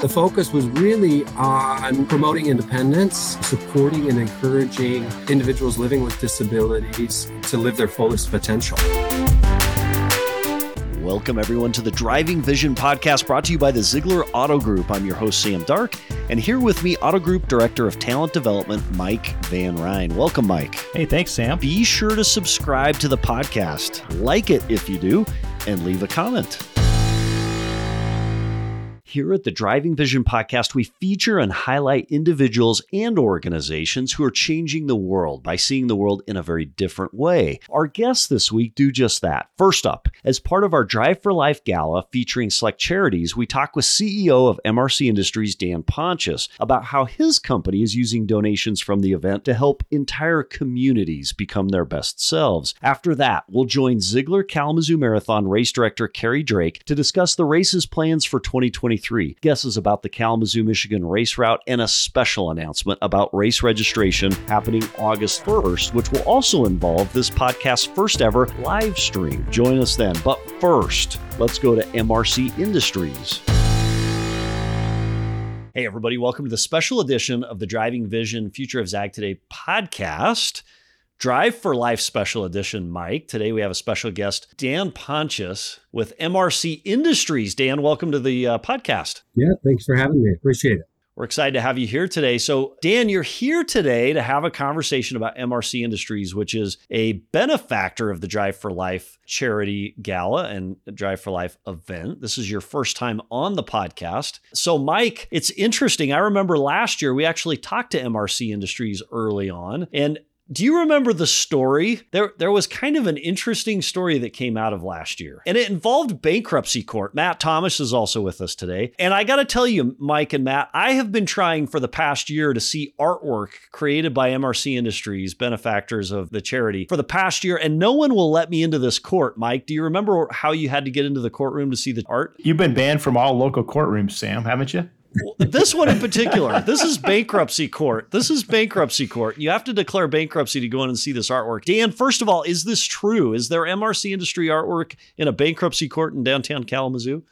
The focus was really on promoting independence, supporting and encouraging individuals living with disabilities to live their fullest potential. Welcome, everyone, to the Driving Vision podcast brought to you by the Zeigler Auto Group. I'm your host, Sam Dark, and here with me, Auto Group Director of Talent Development, Mike Van Ryn. Welcome, Mike. Hey, thanks, Sam. Be sure to subscribe to the podcast, like it if you do, and leave a comment. Here at the Driving Vision podcast, we feature and highlight individuals and organizations who are changing the world by seeing the world in a very different way. Our guests this week do just that. First up, as part of our Drive for Life gala featuring select charities, we talk with CEO of MRC Industries, Dan Pontius, about how his company is using donations from the event to help entire communities become their best selves. After that, we'll join Zeigler Kalamazoo Marathon race director Carrie Drake to discuss the race's plans for 2023 guesses about the Kalamazoo, Michigan race route, and a special announcement about race registration happening August 1st, which will also involve this podcast's first ever live stream. Join us then. But first, let's go to MRC Industries. Hey, everybody, welcome to the special edition of the Driving Vision Future of Zag Today podcast. Drive for Life Special Edition, Mike. Today we have a special guest, Dan Pontius with MRC Industries. Dan, welcome to the uh, podcast. Yeah, thanks for having me. Appreciate it. We're excited to have you here today. So, Dan, you're here today to have a conversation about MRC Industries, which is a benefactor of the Drive for Life charity gala and Drive for Life event. This is your first time on the podcast. So, Mike, it's interesting. I remember last year we actually talked to MRC Industries early on, and do you remember the story? There, there was kind of an interesting story that came out of last year, and it involved bankruptcy court. Matt Thomas is also with us today. And I got to tell you, Mike and Matt, I have been trying for the past year to see artwork created by MRC Industries, benefactors of the charity, for the past year, and no one will let me into this court. Mike, do you remember how you had to get into the courtroom to see the art? You've been banned from all local courtrooms, Sam, haven't you? This one in particular, this is bankruptcy court. This is bankruptcy court. You have to declare bankruptcy to go in and see this artwork. Dan, first of all, is this true? Is there MRC industry artwork in a bankruptcy court in downtown Kalamazoo?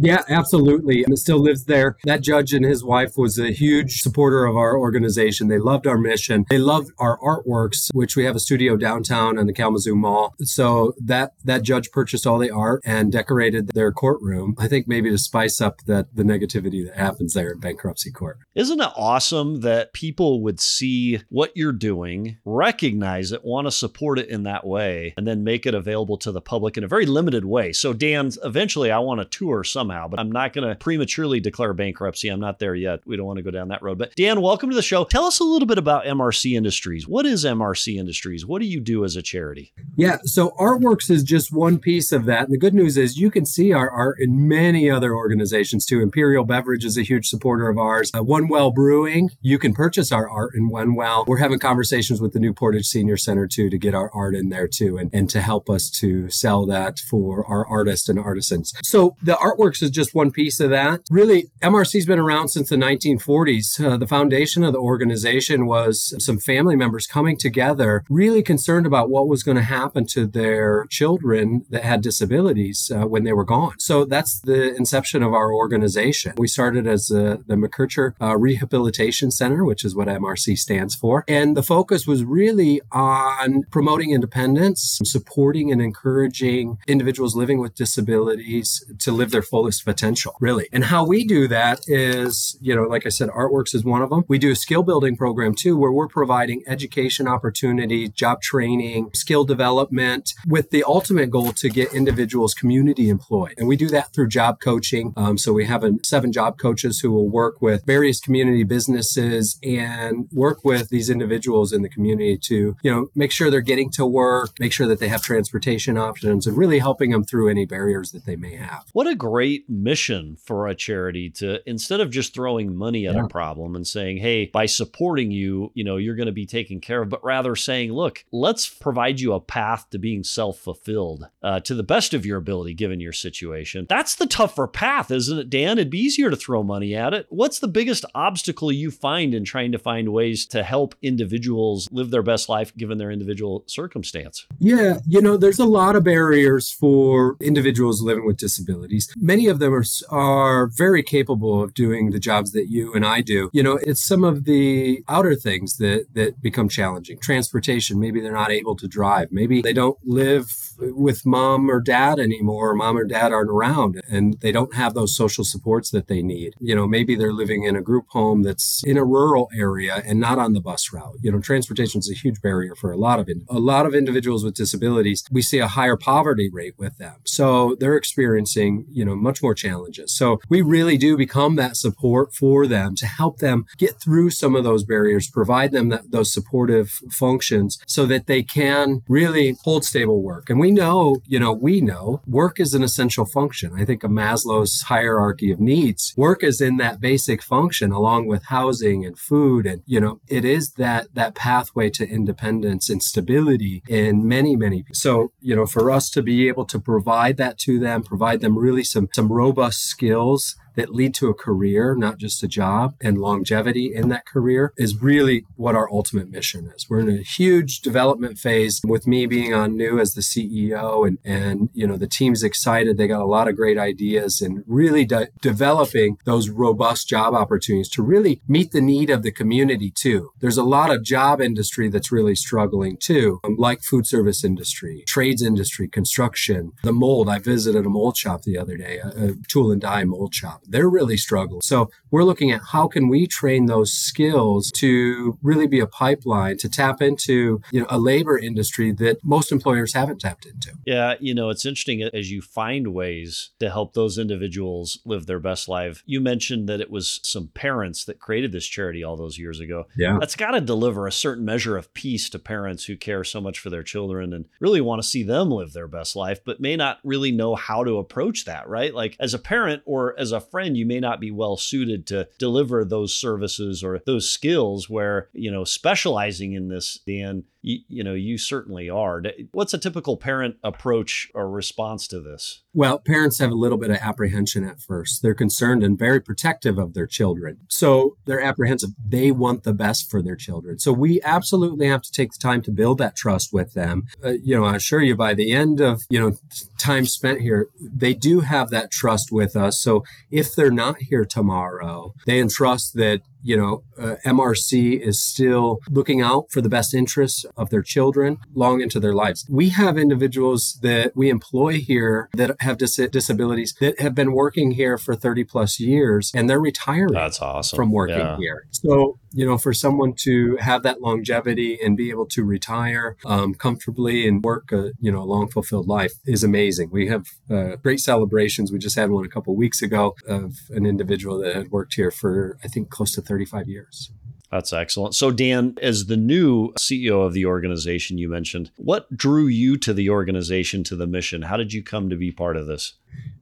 Yeah, absolutely. And it still lives there. That judge and his wife was a huge supporter of our organization. They loved our mission. They loved our artworks, which we have a studio downtown in the Kalamazoo Mall. So that that judge purchased all the art and decorated their courtroom. I think maybe to spice up that the negativity that happens there in bankruptcy court. Isn't it awesome that people would see what you're doing, recognize it, want to support it in that way, and then make it available to the public in a very limited way? So Dan, eventually I want to tour somehow, but I'm not going to prematurely declare bankruptcy. I'm not there yet. We don't want to go down that road. But Dan, welcome to the show. Tell us a little bit about MRC Industries. What is MRC Industries? What do you do as a charity? Yeah, so Artworks is just one piece of that. And the good news is you can see our art in many other organizations too. Imperial Beverage is a huge supporter of ours. Uh, One Well Brewing, you can purchase our art in One Well. We're having conversations with the New Portage Senior Center too to get our art in there too and, and to help us to sell that for our artists and artisans. So the art Artworks is just one piece of that. Really, MRC's been around since the 1940s. Uh, the foundation of the organization was some family members coming together, really concerned about what was going to happen to their children that had disabilities uh, when they were gone. So that's the inception of our organization. We started as uh, the McKercher uh, Rehabilitation Center, which is what MRC stands for. And the focus was really on promoting independence, supporting and encouraging individuals living with disabilities to live their fullest potential, really. And how we do that is, you know, like I said, Artworks is one of them. We do a skill building program too, where we're providing education opportunities, job training, skill development with the ultimate goal to get individuals community employed. And we do that through job coaching. Um, so we have a, seven job coaches who will work with various community businesses and work with these individuals in the community to, you know, make sure they're getting to work, make sure that they have transportation options and really helping them through any barriers that they may have. What a great great mission for a charity to instead of just throwing money at yeah. a problem and saying, "Hey, by supporting you, you know, you're going to be taken care of," but rather saying, "Look, let's provide you a path to being self-fulfilled uh, to the best of your ability, given your situation." That's the tougher path, isn't it, Dan? It'd be easier to throw money at it. What's the biggest obstacle you find in trying to find ways to help individuals live their best life given their individual circumstance? Yeah, you know, there's a lot of barriers for individuals living with disabilities many many of them are, are very capable of doing the jobs that you and I do. You know, it's some of the outer things that, that become challenging. Transportation, maybe they're not able to drive. Maybe they don't live with mom or dad anymore. Mom or dad aren't around and they don't have those social supports that they need. You know, maybe they're living in a group home that's in a rural area and not on the bus route. You know, transportation is a huge barrier for a lot of a lot of individuals with disabilities. We see a higher poverty rate with them. So they're experiencing, you know, much more challenges. So we really do become that support for them to help them get through some of those barriers, provide them that, those supportive functions so that they can really hold stable work. And we know, you know, we know work is an essential function. I think of Maslow's hierarchy of needs. Work is in that basic function along with housing and food. And, you know, it is that, that pathway to independence and stability in many, many. So, you know, for us to be able to provide that to them, provide them really some, some robust skills that lead to a career, not just a job, and longevity in that career is really what our ultimate mission is. We're in a huge development phase with me being on new as the CEO and, and you know, the team's excited. They got a lot of great ideas and really de- developing those robust job opportunities to really meet the need of the community too. There's a lot of job industry that's really struggling too, um, like food service industry, trades industry, construction, the mold. I visited a mold shop the other day, a, a tool and die mold shop they're really struggling. So we're looking at how can we train those skills to really be a pipeline to tap into you know a labor industry that most employers haven't tapped into. Yeah, you know, it's interesting as you find ways to help those individuals live their best life. You mentioned that it was some parents that created this charity all those years ago. Yeah. That's got to deliver a certain measure of peace to parents who care so much for their children and really want to see them live their best life, but may not really know how to approach that, right? Like as a parent or as a friend, you may not be well suited to deliver those services or those skills where, you know, specializing in this, Dan, you, you, know you certainly are. What's a typical parent approach or response to this? Well parents have a little bit of apprehension at first. They're concerned and very protective of their children. So they're apprehensive. They want the best for their children. So we absolutely have to take the time to build that trust with them. Uh, you know i assure you by the end of you know time spent here they do have that trust with us. So if they're not here tomorrow they entrust that you know, uh, MRC is still looking out for the best interests of their children long into their lives. We have individuals that we employ here that have dis- disabilities that have been working here for 30 plus years and they're retiring. That's awesome. From working yeah. here. So, you know, for someone to have that longevity and be able to retire um, comfortably and work a, you know, a long fulfilled life is amazing. We have uh, great celebrations. We just had one a couple weeks ago of an individual that had worked here for, I think, close to 35 years. That's excellent. So, Dan, as the new CEO of the organization you mentioned, what drew you to the organization, to the mission? How did you come to be part of this?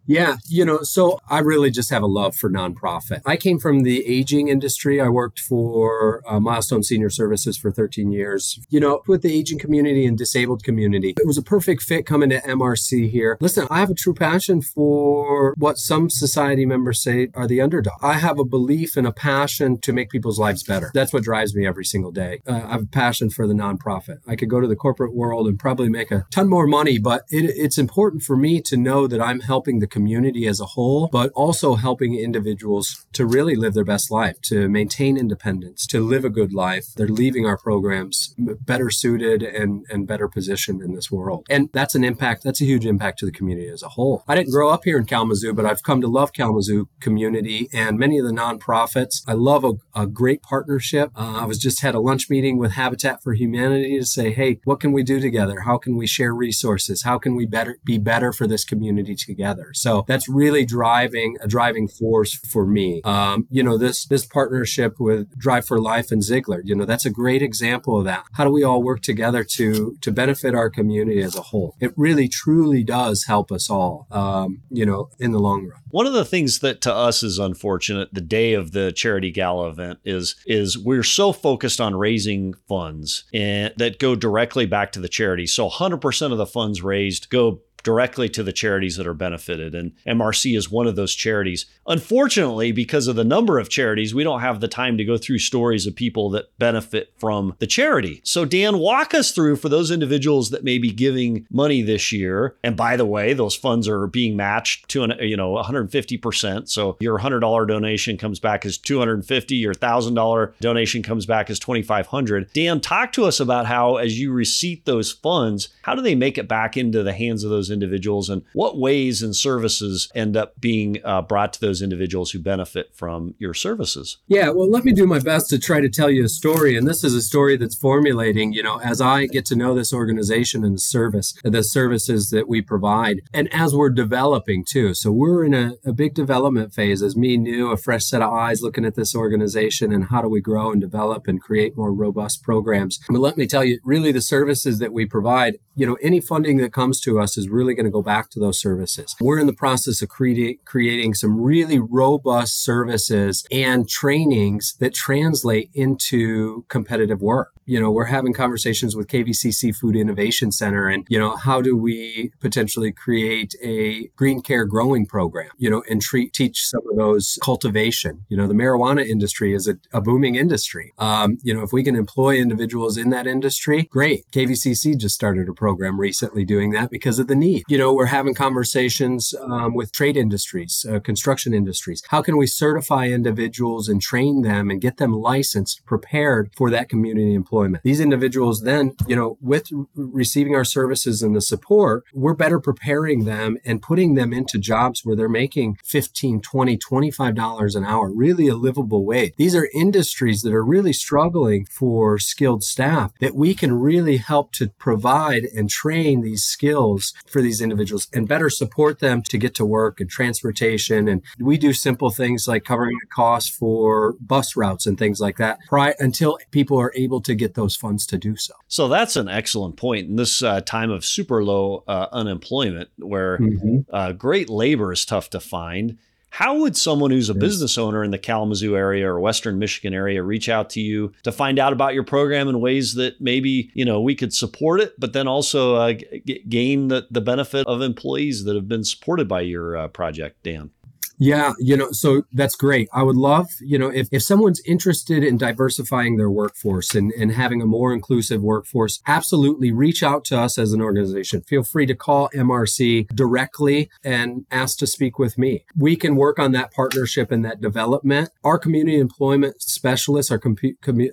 Yeah, you know, so I really just have a love for nonprofit. I came from the aging industry. I worked for uh, Milestone Senior Services for 13 years, you know, with the aging community and disabled community. It was a perfect fit coming to MRC here. Listen, I have a true passion for what some society members say are the underdog. I have a belief and a passion to make people's lives better. That's what drives me every single day. Uh, I have a passion for the nonprofit. I could go to the corporate world and probably make a ton more money, but it, it's important for me to know that I'm helping the community as a whole, but also helping individuals to really live their best life, to maintain independence, to live a good life. They're leaving our programs better suited and, and better positioned in this world. And that's an impact, that's a huge impact to the community as a whole. I didn't grow up here in Kalamazoo, but I've come to love Kalamazoo community and many of the nonprofits. I love a, a great partnership. Uh, I was just had a lunch meeting with Habitat for Humanity to say, hey, what can we do together? How can we share resources? How can we better be better for this community together? So so that's really driving a driving force for me. Um, you know, this this partnership with Drive for Life and Zeigler, you know, that's a great example of that. How do we all work together to to benefit our community as a whole? It really truly does help us all. Um, you know, in the long run. One of the things that to us is unfortunate the day of the charity gala event is is we're so focused on raising funds and that go directly back to the charity. So 100% of the funds raised go directly to the charities that are benefited. And MRC is one of those charities. Unfortunately, because of the number of charities, we don't have the time to go through stories of people that benefit from the charity. So, Dan, walk us through for those individuals that may be giving money this year. And by the way, those funds are being matched to an, you know 150%. So your $100 donation comes back as 250, your $1,000 donation comes back as 2500. Dan, talk to us about how as you receipt those funds, how do they make it back into the hands of those individuals and what ways and services end up being uh, brought to those individuals who benefit from your services? Yeah, well, let me do my best to try to tell you a story. And this is a story that's formulating, you know, as I get to know this organization and the service, the services that we provide, and as we're developing too. So we're in a, a big development phase as me new, a fresh set of eyes looking at this organization and how do we grow and develop and create more robust programs. But let me tell you, really the services that we provide, you know, any funding that comes to us is really going to go back to those services. We're in the process of creating creating some really robust services and trainings that translate into competitive work. You know, we're having conversations with KVCC's Food Innovation Center and, you know, how do we potentially create a green care growing program, you know, and treat, teach some of those cultivation. You know, the marijuana industry is a, a booming industry. Um, you know, if we can employ individuals in that industry, great. KVCC just started a program recently doing that because of the need. You know, we're having conversations um, with trade industries, uh, construction industries. How can we certify individuals and train them and get them licensed, prepared for that community employment? employment. These individuals then, you know, with receiving our services and the support, we're better preparing them and putting them into jobs where they're making 15, 20, 25 dollars an hour, really a livable wage. These are industries that are really struggling for skilled staff that we can really help to provide and train these skills for these individuals and better support them to get to work and transportation. And we do simple things like covering the cost for bus routes and things like that prior, until people are able to get get those funds to do so. So that's an excellent point. In this uh, time of super low uh, unemployment, where mm-hmm. uh, great labor is tough to find, how would someone who's a business owner in the Kalamazoo area or Western Michigan area reach out to you to find out about your program in ways that maybe you know we could support it, but then also uh, g- gain the, the benefit of employees that have been supported by your uh, project, Dan? Yeah, you know, so that's great. I would love, you know, if, if someone's interested in diversifying their workforce and, and having a more inclusive workforce, absolutely reach out to us as an organization. Feel free to call MRC directly and ask to speak with me. We can work on that partnership and that development. Our community employment specialists, our com-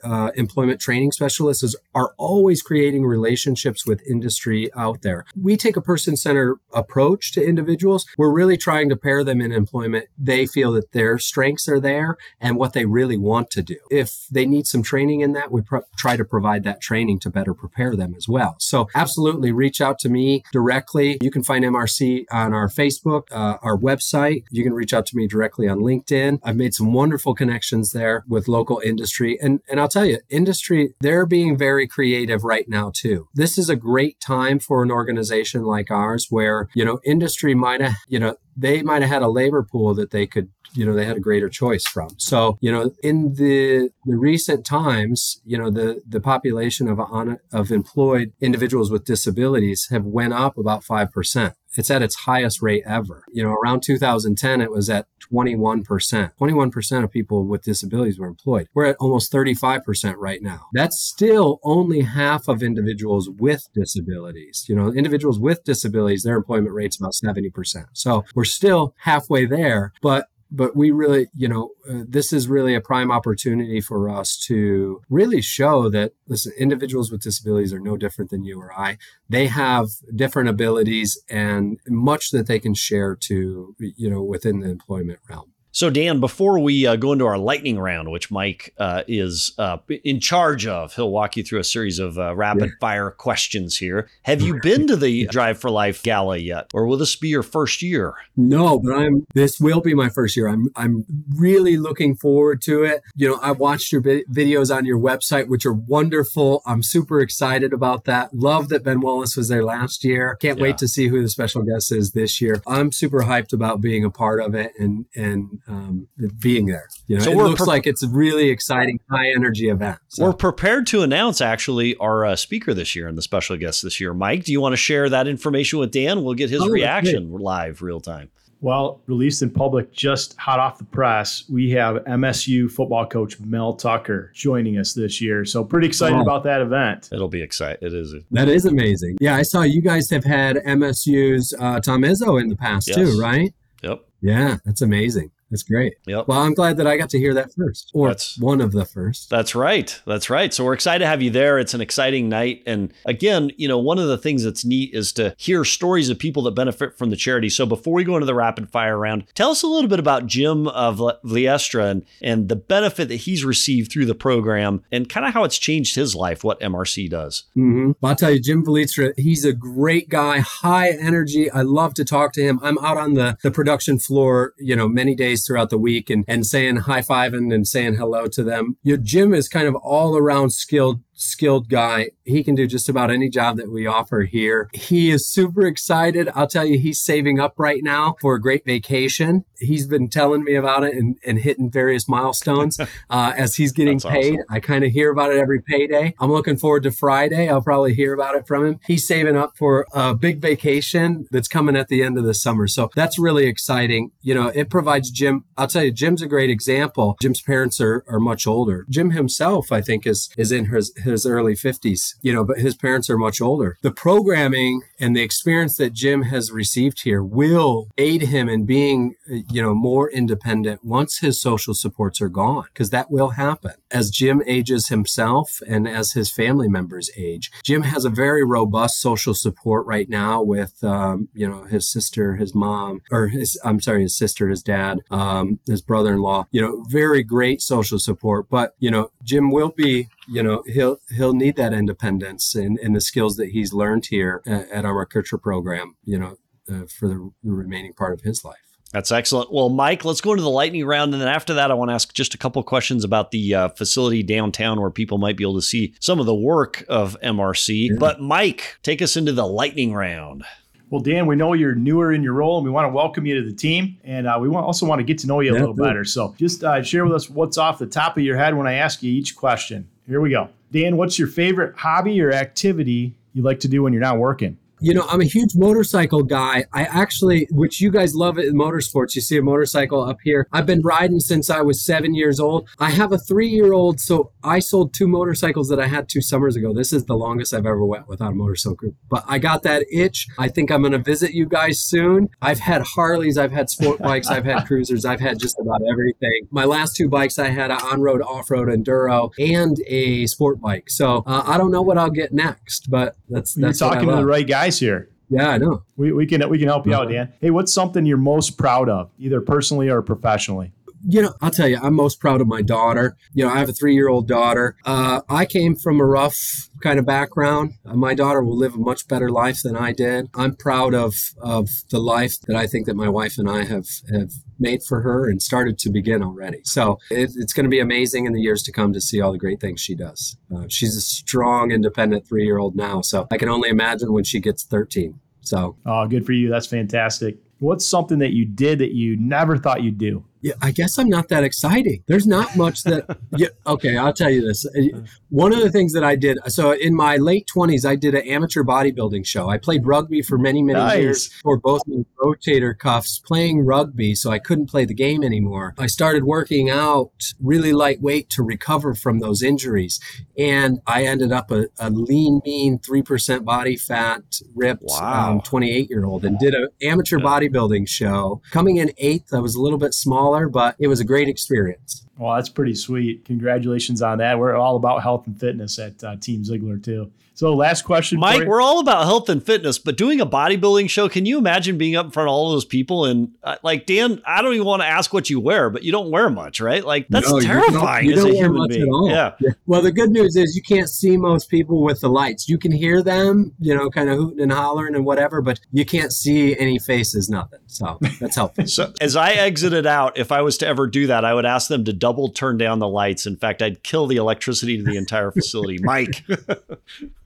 uh, employment training specialists is, are always creating relationships with industry out there. We take a person centered approach to individuals. We're really trying to pair them in employment they feel that their strengths are there and what they really want to do. If they need some training in that, we try to provide that training to better prepare them as well. So absolutely reach out to me directly. You can find MRC on our Facebook, uh, our website. You can reach out to me directly on LinkedIn. I've made some wonderful connections there with local industry. And, and I'll tell you, industry, they're being very creative right now too. This is a great time for an organization like ours where, you know, industry might have, you know, they might have had a labor pool that they could you know they had a greater choice from. So you know in the the recent times you know the the population of on, of employed individuals with disabilities have went up about 5% it's at its highest rate ever. You know, around 2010, it was at 21%. 21% of people with disabilities were employed. We're at almost 35% right now. That's still only half of individuals with disabilities. You know, individuals with disabilities, their employment rate's about 70%. So we're still halfway there, but but we really, you know, uh, this is really a prime opportunity for us to really show that, listen, individuals with disabilities are no different than you or I. They have different abilities and much that they can share to, you know, within the employment realm. So, Dan, before we uh, go into our lightning round, which Mike uh, is uh, in charge of, he'll walk you through a series of uh, rapid fire questions here. Have you been to the Drive for Life Gala yet, or will this be your first year? No, but I'm. This will be my first year. I'm. I'm really looking forward to it. You know, I watched your videos on your website, which are wonderful. I'm super excited about that. Love that Ben Wallace was there last year. Can't yeah. wait to see who the special guest is this year. I'm super hyped about being a part of it and and um, being there. You know, So it looks pre- like it's a really exciting, high energy event. So- We're prepared to announce actually our uh, speaker this year and the special guest this year. Mike, do you want to share that information with Dan? We'll get his Oh, reaction live, real time. Well, released in public just hot off the press, we have MSU football coach Mel Tucker joining us this year. So pretty excited Wow. about that event. It'll be exciting. It is. That is amazing. Yeah, I saw you guys have had MSU's uh, Tom Izzo in the past Yes. too, right? Yep. Yeah, that's amazing. That's great. Yep. Well, I'm glad that I got to hear that first, or That's- one of the first. That's right. That's right. So we're excited to have you there. It's an exciting night. And again, you know, one of the things that's neat is to hear stories of people that benefit from the charity. So before we go into the rapid fire round, tell us a little bit about Jim of Vliestra and, and the benefit that he's received through the program and kind of how it's changed his life, what MRC does. hmm Well, I'll tell you, Jim Valitstra, he's a great guy, high energy. I love to talk to him. I'm out on the, the production floor, you know, many days throughout the week and, and saying high fiving and saying hello to them. You know, Jim is kind of all around skilled skilled guy. He can do just about any job that we offer here. He is super excited. I'll tell you, he's saving up right now for a great vacation. He's been telling me about it and, and hitting various milestones uh, as he's getting That's paid. awesome. I kind of hear about it every payday. I'm looking forward to Friday. I'll probably hear about it from him. He's saving up for a big vacation that's coming at the end of the summer. So that's really exciting. You know, it provides Jim, I'll tell you, Jim's a great example. Jim's parents are, are much older. Jim himself, I think, is, is in his, his early 50s, you know, but his parents are much older. The programming and the experience that Jim has received here will aid him in being, you know, more independent once his social supports are gone, because that will happen as Jim ages himself and as his family members age. Jim has a very robust social support right now with, um, you know, his sister, his mom, or his, I'm sorry, his sister, his dad, um, his brother-in-law, you know, very great social support. But, you know, Jim will be you know he'll he'll need that independence and, and the skills that he's learned here at, at our Kircher program you know uh, for the, the remaining part of his life That's excellent. Well, Mike, let's go into the lightning round. And then after that, I want to ask just a couple questions about the uh, facility downtown where people might be able to see some of the work of MRC. But, Mike, take us into the lightning round. Well, Dan, we know you're newer in your role, and we want to welcome you to the team, and uh, we want, also want to get to know you a Yeah, little cool. better. So, just uh, share with us what's off the top of your head when I ask you each question. Here we go, Dan. What's your favorite hobby or activity you like to do when you're not working? You know, I'm a huge motorcycle guy. I actually, which you guys love it in motorsports, you see a motorcycle up here. I've been riding since I was seven years old. I have a three year old, so I sold two motorcycles that I had two summers ago. This is the longest I've ever went without a motorcycle. But I got that itch. I think I'm going to visit you guys soon. I've had Harleys, I've had sport bikes, I've had cruisers, I've had just about everything. My last two bikes, I had an on road, off road enduro and a sport bike. So uh, I don't know what I'll get next, but that's You're that's I talking to the right right guys here. Yeah, I know. We, we can we can help you out, Dan. Hey, what's something you're most proud of, either personally or professionally? You know, I'll tell you, I'm most proud of my daughter. You know, I have a three year old daughter. Uh, I came from a rough kind of background. Uh, my daughter will live a much better life than I did. I'm proud of, of the life that I think that my wife and I have, have made for her and started to begin already. So it, it's going to be amazing in the years to come to see all the great things she does. Uh, she's a strong, independent three year old now. So I can only imagine when she gets 13. So Oh, good for you. That's fantastic. What's something that you did that you never thought you'd do? Yeah, I guess I'm not that exciting. There's not much that. Yeah, okay, I'll tell you this. Uh, One of the things that I did. So in my late 20s, I did an amateur bodybuilding show. I played rugby for many, many Nice. years for both my rotator cuffs playing rugby, so I couldn't play the game anymore. I started working out really lightweight to recover from those injuries, and I ended up a, a lean, mean, three percent body fat, ripped, Wow. 28 year old, and did an amateur bodybuilding show. Coming in eighth, I was a little bit smaller, but it was a great experience. Well, that's pretty sweet. Congratulations on that. We're all about health and fitness at uh, Team Zeigler too. So, last question, for Mike, you. we're all about health and fitness, but doing a bodybuilding show, can you imagine being up in front of all those people? And uh, like, Dan, I don't even want to ask what you wear, but you don't wear much, right? Like, that's No, you don't- terrifying you as don't wear human much being. at all. Yeah. Well, the good news is you can't see most people with the lights. You can hear them, you know, kind of hooting and hollering and whatever, but you can't see any faces, nothing. So that's helpful. So as I exited out, if I was to ever do that, I would ask them to double turn down the lights. In fact, I'd kill the electricity to the entire facility. Mike,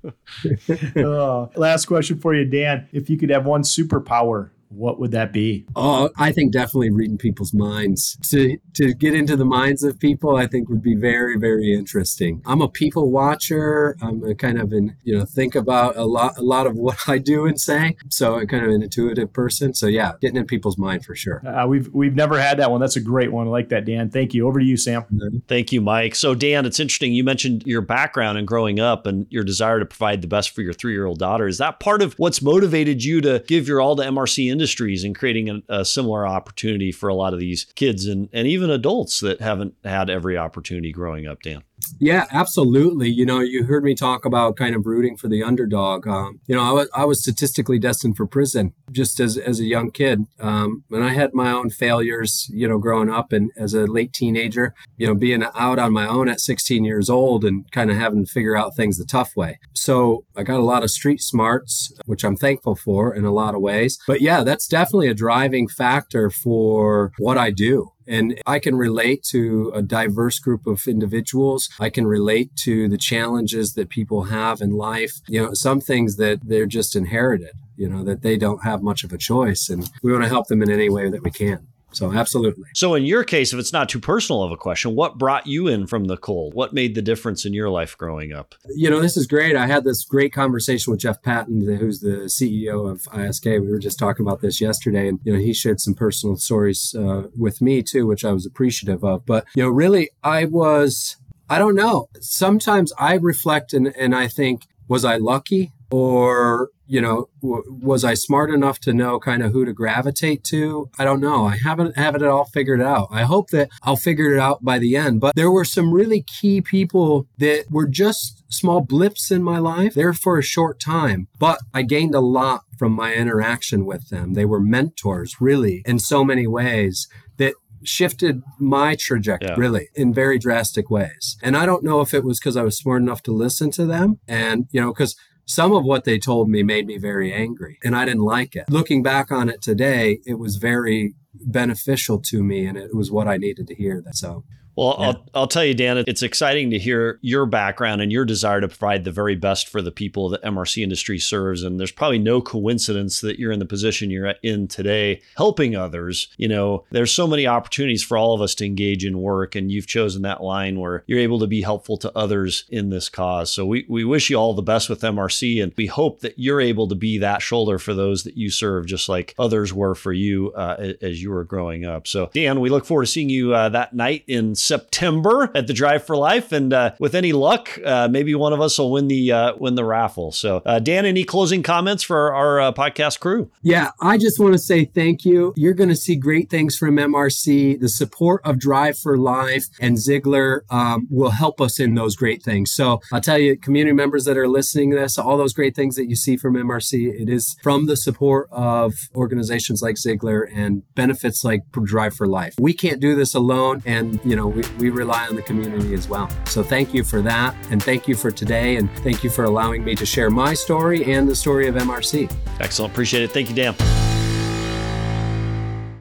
Uh, last question for you, Dan. If you could have one superpower, what would that be? Oh, I think definitely reading people's minds. To to get into the minds of people, I think would be very, very interesting. I'm a people watcher. I'm a kind of an, you know, think about a lot a lot of what I do and say. So I'm kind of an intuitive person. So yeah, getting in people's mind for sure. Uh, we've we've never had that one. That's a great one. I like that, Dan. Thank you. Over to you, Sam. Thank you, Mike. So Dan, it's interesting. You mentioned your background and growing up and your desire to provide the best for your three-year-old daughter. Is that part of what's motivated you to give your all to MRC Industries and creating a, a similar opportunity for a lot of these kids and, and even adults that haven't had every opportunity growing up, Dan? Yeah, absolutely. You know, you heard me talk about kind of rooting for the underdog. Um, you know, I was I was statistically destined for prison just as as a young kid, um, and I had my own failures. You know, growing up and as a late teenager, you know, being out on my own at 16 years old and kind of having to figure out things the tough way. So I got a lot of street smarts, which I'm thankful for in a lot of ways. But yeah, that's definitely a driving factor for what I do. And I can relate to a diverse group of individuals. I can relate to the challenges that people have in life. You know, some things that they're just inherited, you know, that they don't have much of a choice. And we want to help them in any way that we can. So, absolutely. So, in your case, if it's not too personal of a question, what brought you in from the cold? What made the difference in your life growing up? You know, this is great. I had this great conversation with Jeff Patton, who's the CEO of ISK. We were just talking about this yesterday, and, you know, he shared some personal stories uh, with me too, which I was appreciative of. But, you know, really, I was, I don't know. Sometimes I reflect and, and I think, was I lucky? Or you know, w- was I smart enough to know kind of who to gravitate to? I don't know. I haven't have it all figured out. I hope that I'll figure it out by the end. But there were some really key people that were just small blips in my life. There for a short time, but I gained a lot from my interaction with them. They were mentors, really, in so many ways that shifted my trajectory yeah. really in very drastic ways. And I don't know if it was because I was smart enough to listen to them and, you know, because some of what they told me made me very angry and I didn't like it. Looking back on it today, it was very beneficial to me and it was what I needed to hear. So well, yeah. I'll, I'll tell you, Dan, it's exciting to hear your background and your desire to provide the very best for the people that MRC industry serves. And there's probably no coincidence that you're in the position you're in today, helping others. You know, there's so many opportunities for all of us to engage in work, and you've chosen that line where you're able to be helpful to others in this cause. So we, we wish you all the best with MRC, and we hope that you're able to be that shoulder for those that you serve, just like others were for you uh, as you were growing up. So, Dan, we look forward to seeing you uh, that night in September at the Drive for Life, and uh, with any luck, uh, maybe one of us will win the uh, win the raffle. So, uh, Dan, any closing comments for our uh, podcast crew? Yeah, I just want to say thank you. You're going to see great things from MRC. The support of Drive for Life and Zeigler um, will help us in those great things. So, I'll tell you, community members that are listening to this, all those great things that you see from MRC, it is from the support of organizations like Zeigler and benefits like Drive for Life. We can't do this alone, and you know we, we rely on the community as well. So thank you for that. And thank you for today. And thank you for allowing me to share my story and the story of MRC. Excellent. Appreciate it. Thank you, Dan.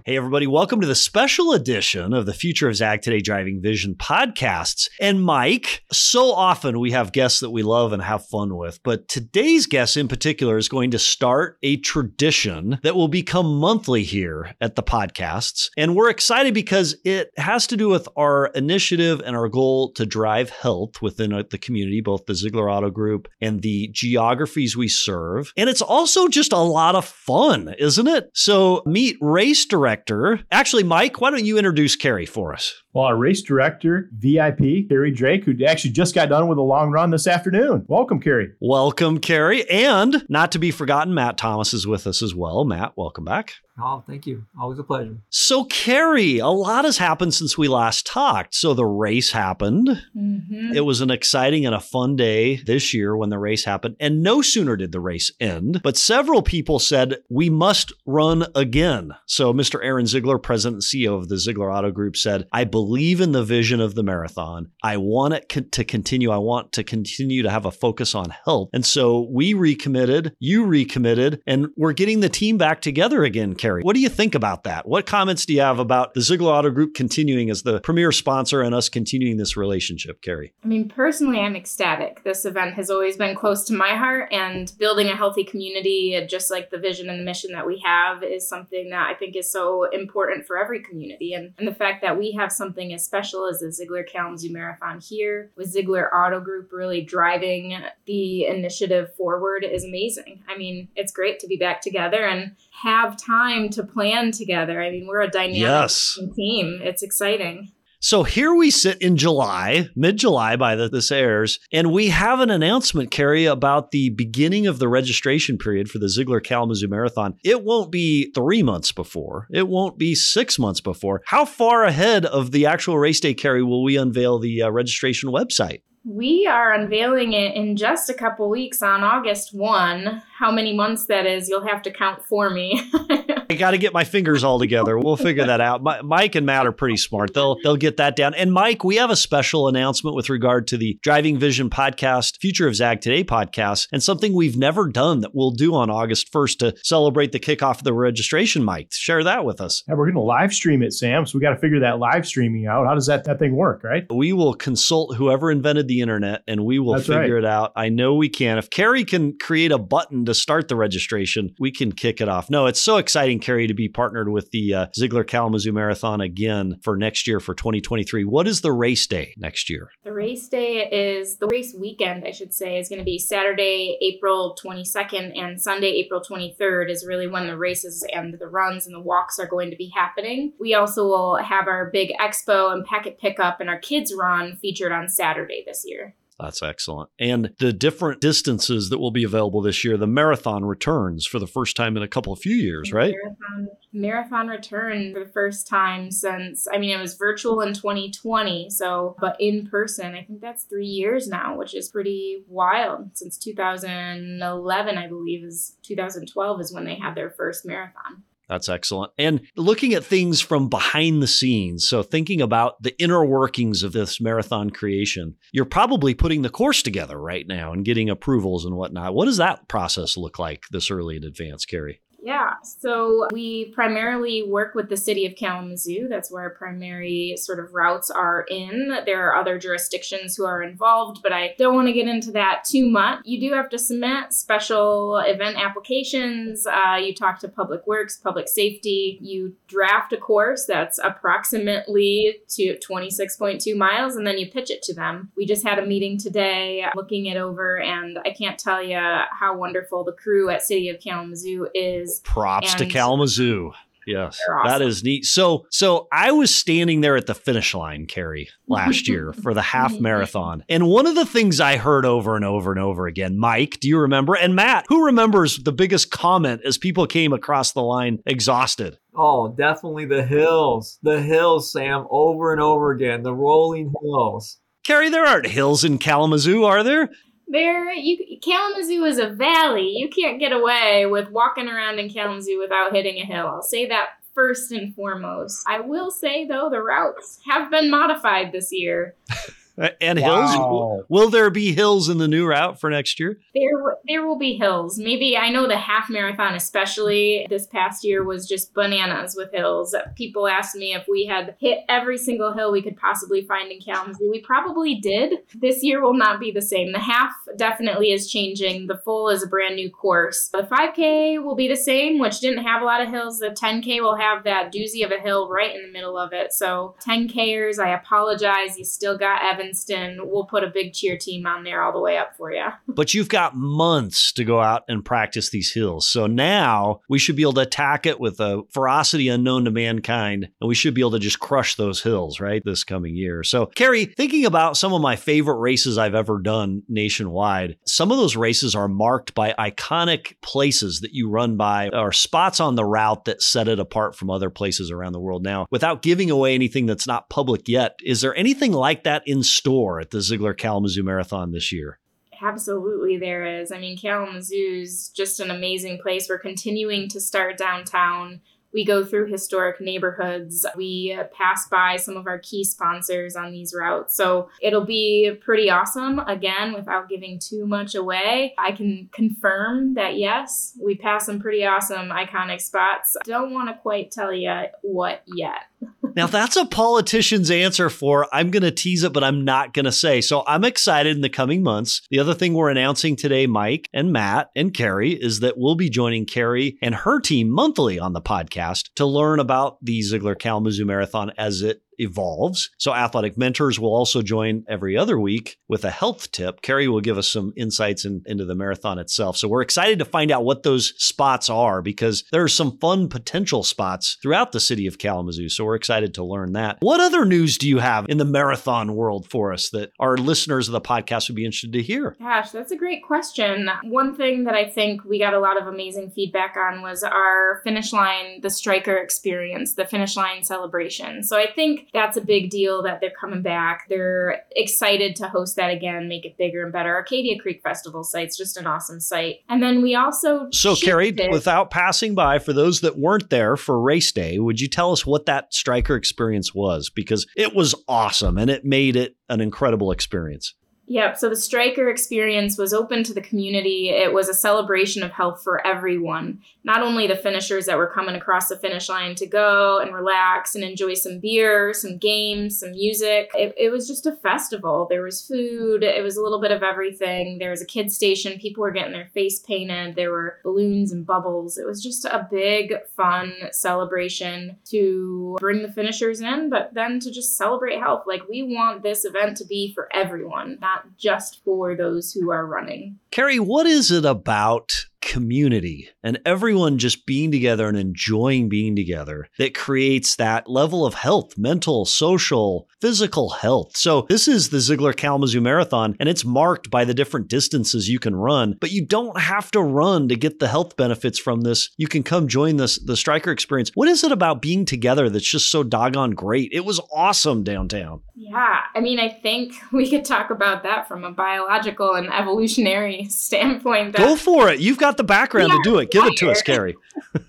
Hey, everybody, welcome to the special edition of the Future of Zag Today Driving Vision podcasts. And Mike, so often we have guests that we love and have fun with, but today's guest in particular is going to start a tradition that will become monthly here at the podcasts. And we're excited because it has to do with our initiative and our goal to drive health within uh, the community, both the Zeigler Auto Group and the geographies we serve. And it's also just a lot of fun, isn't it? So meet race director director. Actually, Mike, why don't you introduce Carrie for us? Well, our race director, VIP, Carrie Drake, who actually just got done with a long run this afternoon. Welcome, Carrie. Welcome, Carrie. And not to be forgotten, Matt Thomas is with us as well. Matt, welcome back. Oh, thank you. Always a pleasure. So, Carrie, a lot has happened since we last talked. So, the race happened. Mm-hmm. It was an exciting and a fun day this year when the race happened. And no sooner did the race end, but several people said, we must run again. So, Mr. Aaron Zeigler, president and CEO of the Zeigler Auto Group, said, I believe believe in the vision of the marathon. I want it co- to continue. I want to continue to have a focus on health. And so we recommitted, you recommitted, and we're getting the team back together again, Carrie. What do you think about that? What comments do you have about the Zeigler Auto Group continuing as the premier sponsor and us continuing this relationship, Carrie? I mean, personally, I'm ecstatic. This event has always been close to my heart, and building a healthy community, just like the vision and the mission that we have, is something that I think is so important for every community. And, and the fact that we have something as special as the Zeigler Kalamazoo Marathon here, with Zeigler Auto Group really driving the initiative forward, is amazing. I mean, it's great to be back together and have time to plan together. I mean, we're a dynamic Yes. team. It's exciting. So here we sit in July, mid July by the this airs, and we have an announcement, Carrie, about the beginning of the registration period for the Zeigler Kalamazoo Marathon. It won't be three months before, it won't be six months before. How far ahead of the actual race day, Carrie, will we unveil the uh, registration website? We are unveiling it in just a couple weeks on August 1. How many months that is, you'll have to count for me. I got to get my fingers all together. We'll figure that out. Mi- Mike and Matt are pretty smart. They'll they'll get that down. And Mike, we have a special announcement with regard to the Driving Vision podcast, Future of Zag Today podcast, and something we've never done that we'll do on August 1st to celebrate the kickoff of the registration. Mike, share that with us. Yeah, we're going to live stream it, Sam. So we got to figure that live streaming out. How does that, that thing work, right? We will consult whoever invented the internet and we will That's figure right. it out. I know we can. If Carrie can create a button to start the registration, we can kick it off. No, it's so exciting, Carrie, to be partnered with the uh, Zeigler Kalamazoo Marathon again for next year for 2023. What is the race day next year? the race day is the race weekend, I should say, is going to be Saturday, April 22nd, and Sunday, April 23rd, is really when the races and the runs and the walks are going to be happening. We also will have our big expo and packet pickup and our kids run featured on Saturday this year. That's excellent. And the different distances that will be available this year, the marathon returns for the first time in a couple of few years, right? Marathon, marathon return for the first time since I mean it was virtual in 2020, so but in person, I think that's three years now, which is pretty wild. Since 2011, I believe is 2012 is when they had their first marathon. That's excellent. And looking at things from behind the scenes, so thinking about the inner workings of this marathon creation, you're probably putting the course together right now and getting approvals and whatnot. What does that process look like this early in advance, Carrie? Yeah, so we primarily work with the city of Kalamazoo. That's where our primary sort of routes are in. There are other jurisdictions who are involved, but I don't want to get into that too much. You do have to submit special event applications. Uh, you talk to Public Works, Public Safety. You draft a course that's approximately to 26.2 miles, and then you pitch it to them. We just had a meeting today looking it over, and I can't tell you how wonderful the crew at City of Kalamazoo is Props to Kalamazoo. Yes, They're awesome. is neat. So, so I was standing there at the finish line, Carrie, last year for the half marathon, and one of the things I heard over and over and over again, Mike, do you remember? And Matt, who remembers the biggest comment as people came across the line exhausted? Oh, definitely the hills. The hills, Sam, over and over again. The rolling hills. Carrie, there aren't hills in Kalamazoo, are there? There. You Kalamazoo is a valley. You can't get away with walking around in Kalamazoo without hitting a hill. I'll say that first and foremost. I will say though, the routes have been modified this year. And hills? Wow. Will there be hills in the new route for next year? There, there will be hills. Maybe I know the half marathon, especially this past year, was just bananas with hills. People asked me if we had hit every single hill we could possibly find in Kalamazoo. We probably did. This year will not be the same. The half definitely is changing. The full is a brand new course. The 5K will be the same, which didn't have a lot of hills. The 10K will have that doozy of a hill right in the middle of it. So 10Kers, I apologize. You still got Evanston. We'll put a big cheer team on there all the way up for you. But you've got months to go out and practice these hills. So now we should be able to attack it with a ferocity unknown to mankind, and we should be able to just crush those hills, right, this coming year. So, Carrie, thinking about some of my favorite races I've ever done nationwide, some of those races are marked by iconic places that you run by or spots on the route that set it apart from other places around the world. Now, without giving away anything that's not public yet, is there anything like that in store at the Zeigler Kalamazoo Marathon this year? Absolutely, there is. I mean, Kalamazoo's just an amazing place. We're continuing to start downtown. We go through historic neighborhoods. We pass by some of our key sponsors on these routes. So it'll be pretty awesome. Again, without giving too much away, I can confirm that yes, we pass some pretty awesome iconic spots. Don't want to quite tell you what yet. now that's a politician's answer for I'm going to tease it, but I'm not going to say. So I'm excited in the coming months. The other thing we're announcing today, Mike and Matt and Carrie, is that we'll be joining Carrie and her team monthly on the podcast to learn about the Zeigler Kalamazoo Marathon as it evolves. So, athletic mentors will also join every other week with a health tip. Carrie will give us some insights in, into the marathon itself. So, we're excited to find out what those spots are because there are some fun potential spots throughout the city of Kalamazoo. So, we're excited to learn that. What other news do you have in the marathon world for us that our listeners of the podcast would be interested to hear? Gosh, that's a great question. One thing that I think we got a lot of amazing feedback on was our finish line, the Stryker experience, the finish line celebration. So, I think that's a big deal that they're coming back. They're excited to host that again, make it bigger and better. Arcadia Creek Festival site's just an awesome site. And then we also So Carrie, without passing by, for those that weren't there for race day, would you tell us what that Stryker experience was? Because it was awesome and it made it an incredible experience. Yep. So the Stryker experience was open to the community. It was a celebration of health for everyone, not only the finishers that were coming across the finish line to go and relax and enjoy some beer, some games, some music. It, it was just a festival. There was food. It was a little bit of everything. There was a kid station. People were getting their face painted. There were balloons and bubbles. It was just a big, fun celebration to bring the finishers in, but then to just celebrate health. Like we want this event to be for everyone, not not just for those who are running. Carrie, what is it about community and everyone just being together and enjoying being together that creates that level of health, mental, social, physical health. So, this is the Zeigler Kalamazoo Marathon, and it's marked by the different distances you can run, but you don't have to run to get the health benefits from this. You can come join this the Stryker experience. What is it about being together that's just so doggone great? It was awesome downtown. Yeah, I mean, I think we could talk about that from a biological and evolutionary standpoint. Go for it. You've got the background to do it. Give wired. it to us, Carrie.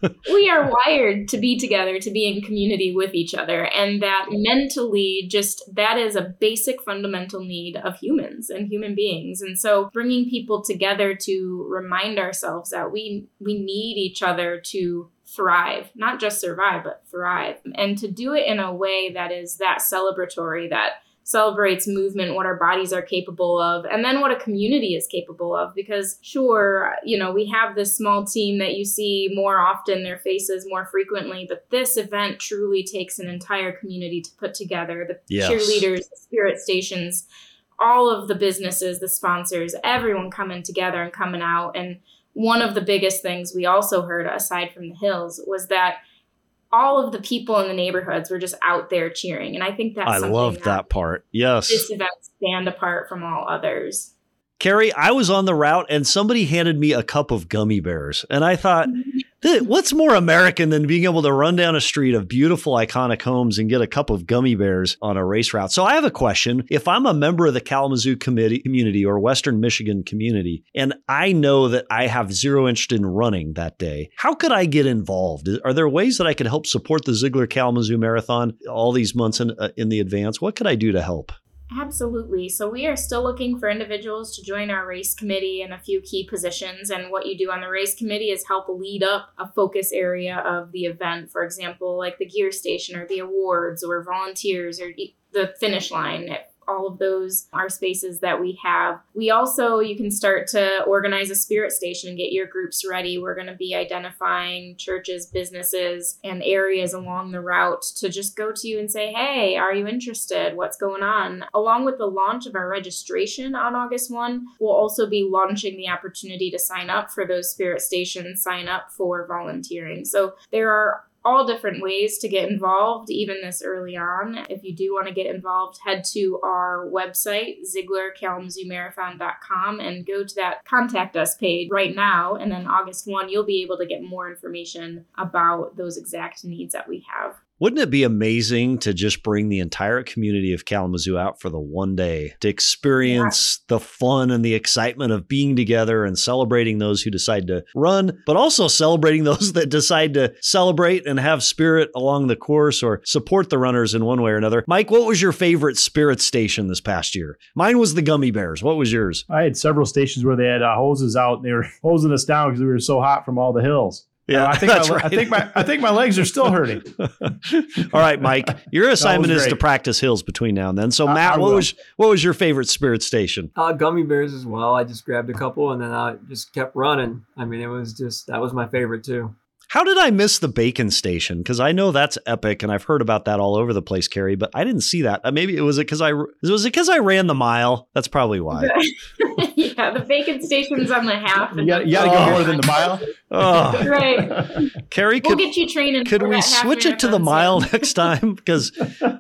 we are wired to be together, to be in community with each other. And that mentally, just that is a basic fundamental need of humans and human beings. And so bringing people together to remind ourselves that we, we need each other to thrive, not just survive, but thrive. And to do it in a way that is that celebratory, that celebrates movement, what our bodies are capable of, and then what a community is capable of. Because, sure, you know, we have this small team that you see more often, their faces more frequently, but this event truly takes an entire community to put together the yes. cheerleaders, the spirit stations, all of the businesses, the sponsors, everyone coming together and coming out. And one of the biggest things we also heard, aside from the hills, was that all of the people in the neighborhoods were just out there cheering. And I think that's I love that, that part. Yes. This event stand apart from all others. Carrie, I was on the route and somebody handed me a cup of gummy bears. And I thought, what's more American than being able to run down a street of beautiful, iconic homes and get a cup of gummy bears on a race route? So I have a question. If I'm a member of the Kalamazoo committee, community or Western Michigan community, and I know that I have zero interest in running that day, how could I get involved? Are there ways that I could help support the Zeigler Kalamazoo Marathon all these months in, uh, in the advance? What could I do to help? Absolutely. So we are still looking for individuals to join our race committee in a few key positions. And what you do on the race committee is help lead up a focus area of the event. For example, like the gear station or the awards or volunteers or the finish line all of those are spaces that we have. We also, you can start to organize a spirit station and get your groups ready. We're going to be identifying churches, businesses, and areas along the route to just go to you and say, hey, are you interested? What's going on? Along with the launch of our registration on August 1, we'll also be launching the opportunity to sign up for those spirit stations, sign up for volunteering. So there are all different ways to get involved, even this early on. If you do want to get involved, head to our website, ZeiglerKalamazooMarathon.com, and go to that contact us page right now. And then August 1, you'll be able to get more information about those exact needs that we have. Wouldn't it be amazing to just bring the entire community of Kalamazoo out for the one day to experience yeah. the fun and the excitement of being together and celebrating those who decide to run, but also celebrating those that decide to celebrate and have spirit along the course or support the runners in one way or another? Mike, what was your favorite spirit station this past year? Mine was the Gummy Bears. What was yours? I had several stations where they had uh, hoses out and they were hosing us down because we were so hot from all the hills. Yeah, I think that's my, right. I think my I think my legs are still hurting. All right, Mike. Your assignment is to practice hills between now and then. So, Matt, I what was what was your favorite spirit station? Uh, gummy bears as well. I just grabbed a couple and then I just kept running. I mean, it was just that was my favorite too. How did I miss the bacon station? Because I know that's epic, and I've heard about that all over the place, Carrie. But I didn't see that. Uh, maybe it was it because I was it because I ran the mile. That's probably why. yeah, the bacon station's on the half. You got, you got to go more than the mile. Oh. right. Carrie, we'll could, get you training. Could we switch it to the mile next time? Because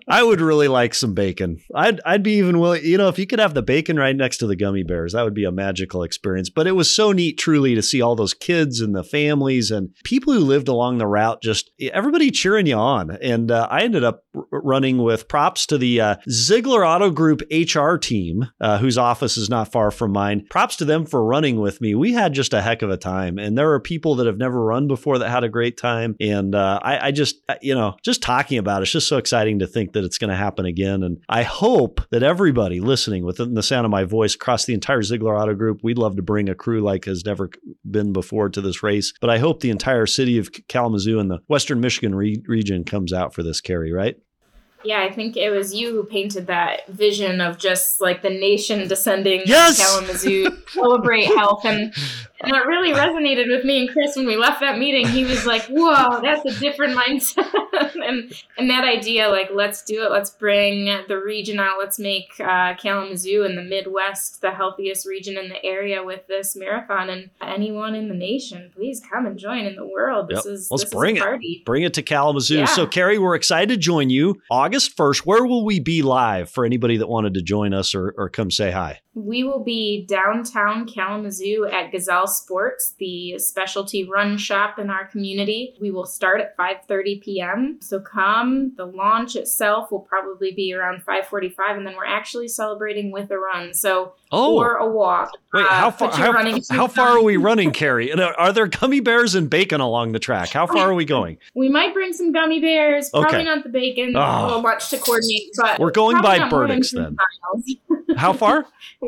I would really like some bacon. I'd I'd be even willing. You know, if you could have the bacon right next to the gummy bears, that would be a magical experience. But it was so neat, truly, to see all those kids and the families and people who lived along the route. Just everybody cheering you on. And uh, I ended up r- running with props to the uh, Zeigler Auto Group HR team, uh, whose office is not far from mine. Props to them for running with me. We had just a heck of a time, and there are people that have never run before that had a great time. And uh, I, I just, uh, you know, just talking about it, it's just so exciting to think that it's going to happen again. And I hope that everybody listening within the sound of my voice across the entire Zeigler Auto Group, we'd love to bring a crew like has never been before to this race. But I hope the entire city of Kalamazoo and the Western Michigan re- region comes out for this, Carrie, right? Yeah, I think it was you who painted that vision of just like the nation descending yes! Kalamazoo, celebrate health. And and it really resonated with me and Chris when we left that meeting. He was like, "Whoa, that's a different mindset." and and that idea, like, let's do it. Let's bring the region out. Let's make uh, Kalamazoo and the Midwest the healthiest region in the area with this marathon. And anyone in the nation, please come and join in the world. This yep. is let's this bring is it. Bring it to Kalamazoo. Yeah. So, Carrie, we're excited to join you August first. Where will we be live for anybody that wanted to join us or, or come say hi? We will be downtown Kalamazoo at Gazelle Sports, the specialty run shop in our community. We will start at 5:30 p.m. So come. The launch itself will probably be around 5:45, and then we're actually celebrating with a run. So oh. or a walk. Wait, uh, how far? How, how far are we running, Carrie? And are there gummy bears and bacon along the track? How far are we going? we might bring some gummy bears. Okay. Probably not the bacon. Oh. A little much to coordinate, but we're going by Burdick's then. How far?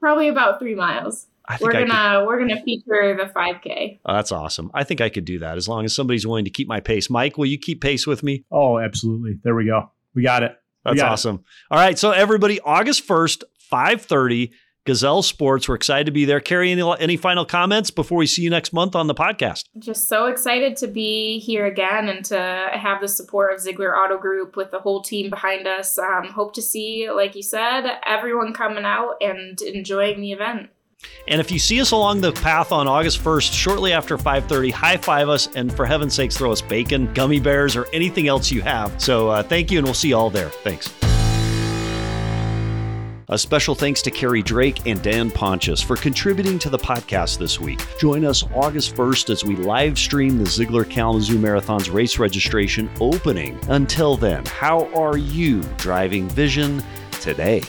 probably about three miles. we're I gonna we're gonna feature the 5K. Oh, that's awesome. I think I could do that as long as somebody's willing to keep my pace. Mike, will you keep pace with me? Oh, absolutely. There we go. We got it. That's got awesome. It. All right, so everybody, August first, five thirty. Gazelle Sports. We're excited to be there. Carrie, any, any final comments before we see you next month on the podcast? Just so excited to be here again and to have the support of Zeigler Auto Group with the whole team behind us. Um, hope to see, like you said, everyone coming out and enjoying the event. And if you see us along the path on August 1st, shortly after 5:30, high five us and for heaven's sakes, throw us bacon, gummy bears, or anything else you have. So uh, thank you, and we'll see you all there. Thanks. A special thanks to Carrie Drake and Dan Pontius for contributing to the podcast this week. Join us August 1st as we live stream the Zeigler Kalamazoo Marathon's race registration opening. Until then, how are you driving vision today?